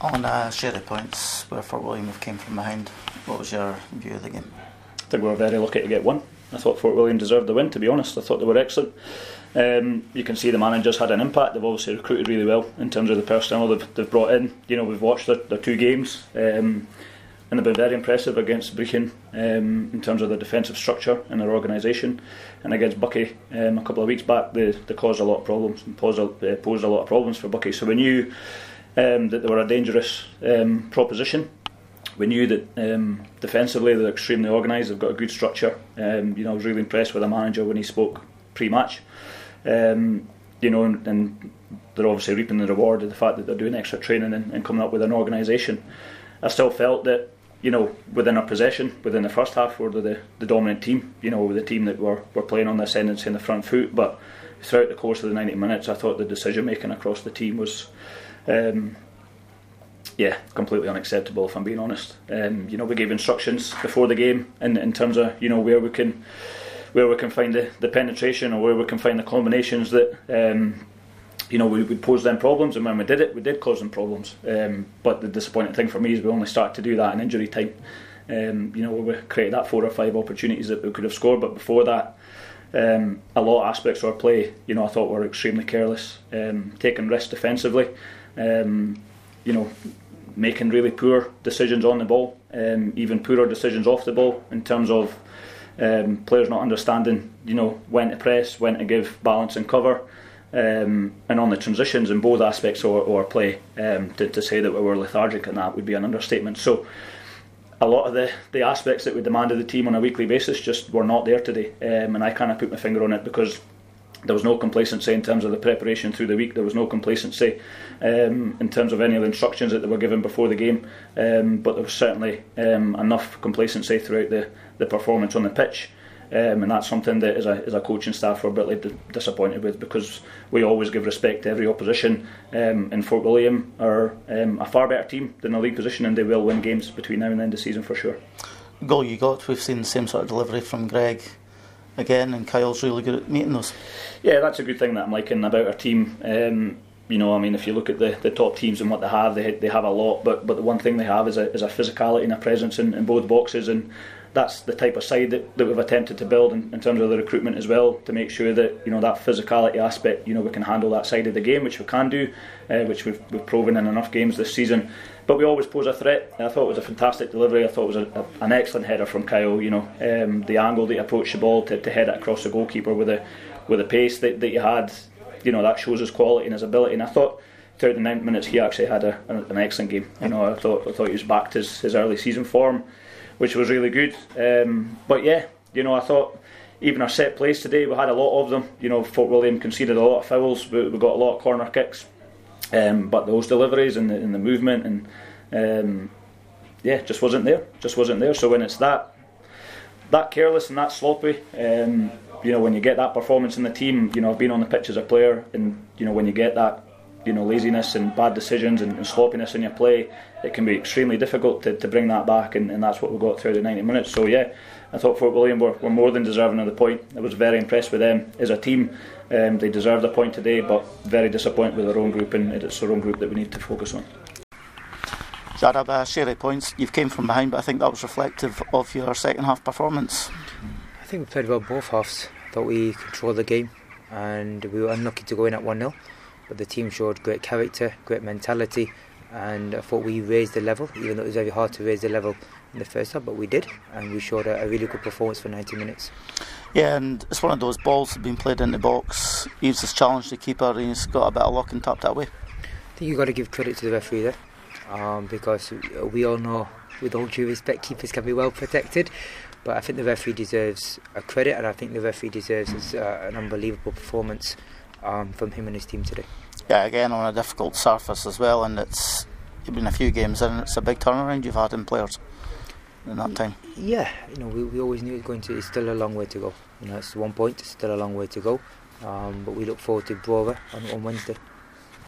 On uh, Sherry points, where Fort William came from behind, what was your view of the game? I think we were very lucky to get one. I thought Fort William deserved the win, to be honest. I thought they were excellent. Um, you can see the managers had an impact. They've obviously recruited really well in terms of the personnel they've, they've brought in. You know, we've watched their, their two games. Um, and they've been very impressive against Brechin um, in terms of their defensive structure and their organisation. And against Buckie um, a couple of weeks back, they, they caused a lot of problems and posed a, uh, posed a lot of problems for Buckie. So we knew um, that they were a dangerous um, proposition. We knew that um, defensively they're extremely organised. They've got a good structure. Um, you know, I was really impressed with the manager when he spoke pre-match. you know, and, and, they're obviously reaping the reward of the fact that they're doing extra training and, and coming up with an organisation. I still felt that you know, within our possession, within the first half, we're the, the dominant team. You know, the team that were, were playing on the ascendancy in the front foot. But throughout the course of the 90 minutes, I thought the decision making across the team was, um, yeah, completely unacceptable. If I'm being honest, um, you know, we gave instructions before the game in, in terms of you know where we can where we can find the, the penetration or where we can find the combinations that um, you know, we would pose them problems, and when we did it, we did cause them problems. Um, but the disappointing thing for me is we only started to do that in injury time. Um, you know, we created that four or five opportunities that we could have scored, but before that, um, a lot of aspects of our play, you know, I thought were extremely careless, um, taking risks defensively, um, you know, making really poor decisions on the ball, um, even poorer decisions off the ball in terms of players not understanding, you know, when to press, when to give balance and cover. Um, and on the transitions in both aspects of our, play, um, to, to, say that we were lethargic in that would be an understatement. So, a lot of the, the aspects that we demanded of the team on a weekly basis just were not there today, um, and I kind of put my finger on it because there was no complacency in terms of the preparation through the week. There was no complacency um, in terms of any of the instructions that they were given before the game, um, but there was certainly um, enough complacency throughout the, the performance on the pitch. Um, and that's something that as a, as a coaching staff we're a bit like disappointed with because we always give respect to every opposition um, and Fort William are um, a far better team than the league position and they will win games between now and the end of the season for sure. Goal you got, we've seen the same sort of delivery from Greg again and Kyle's really good at meeting those. Yeah, that's a good thing that I'm liking about our team. Um, you know, I mean, if you look at the, the top teams and what they have, they they have a lot. But but the one thing they have is a is a physicality and a presence in, in both boxes, and that's the type of side that, that we've attempted to build in, in, terms of the recruitment as well to make sure that you know that physicality aspect you know we can handle that side of the game which we can do uh, which we've, we've proven in enough games this season. But we always pose a threat. I thought it was a fantastic delivery. I thought it was a, a, an excellent header from Kyle you know um, the angle that he approached the ball to, to head it across the goalkeeper with a with a pace that, that he had you know that shows his quality and his ability. And I thought throughout the 90 minutes he actually had a, an excellent game. You know I thought I thought he was back to his, his early season form which was really good. Um, but yeah, you know, I thought even our set plays today, we had a lot of them. You know, Fort William conceded a lot of fouls, we, we got a lot of corner kicks, um, but those deliveries and the, and the movement and um, yeah, just wasn't there. Just wasn't there. So when it's that that careless and that sloppy, um, you know, when you get that performance in the team, you know, I've been on the pitch as a player, and you know, when you get that you know laziness and bad decisions and, and sloppiness in your play, it can be extremely difficult to, to bring that back, and, and that's what we got through the 90 minutes. So yeah, I thought Fort William were, were more than deserving of the point. I was very impressed with them as a team. Um, they deserved a point today, but very disappointed with their own group, and it's their own group that we need to focus on. Jarab, uh, share points. You've came from behind, but I think that was reflective of your second half performance. I think we played well both halves. I thought we controlled the game, and we were unlucky to go in at 1 0 but the team showed great character, great mentality, and I thought we raised the level, even though it was very hard to raise the level in the first half, but we did, and we showed a, a really good performance for 90 minutes. Yeah, and it's one of those balls that have been played in the box. Eves has challenged the keeper, and he's got a bit of luck and tapped that way. I think you've got to give credit to the referee there, um, because we all know, with all due respect, keepers can be well protected. But I think the referee deserves a credit, and I think the referee deserves uh, an unbelievable performance um, from him and his team today. Yeah, again on a difficult surface as well, and it's been a few games and it's a big turnaround you've had in players in that time. Yeah, you know, we, we always knew it was going to. It's still a long way to go. You know, it's one point. It's still a long way to go. Um, but we look forward to Brora on, on Wednesday.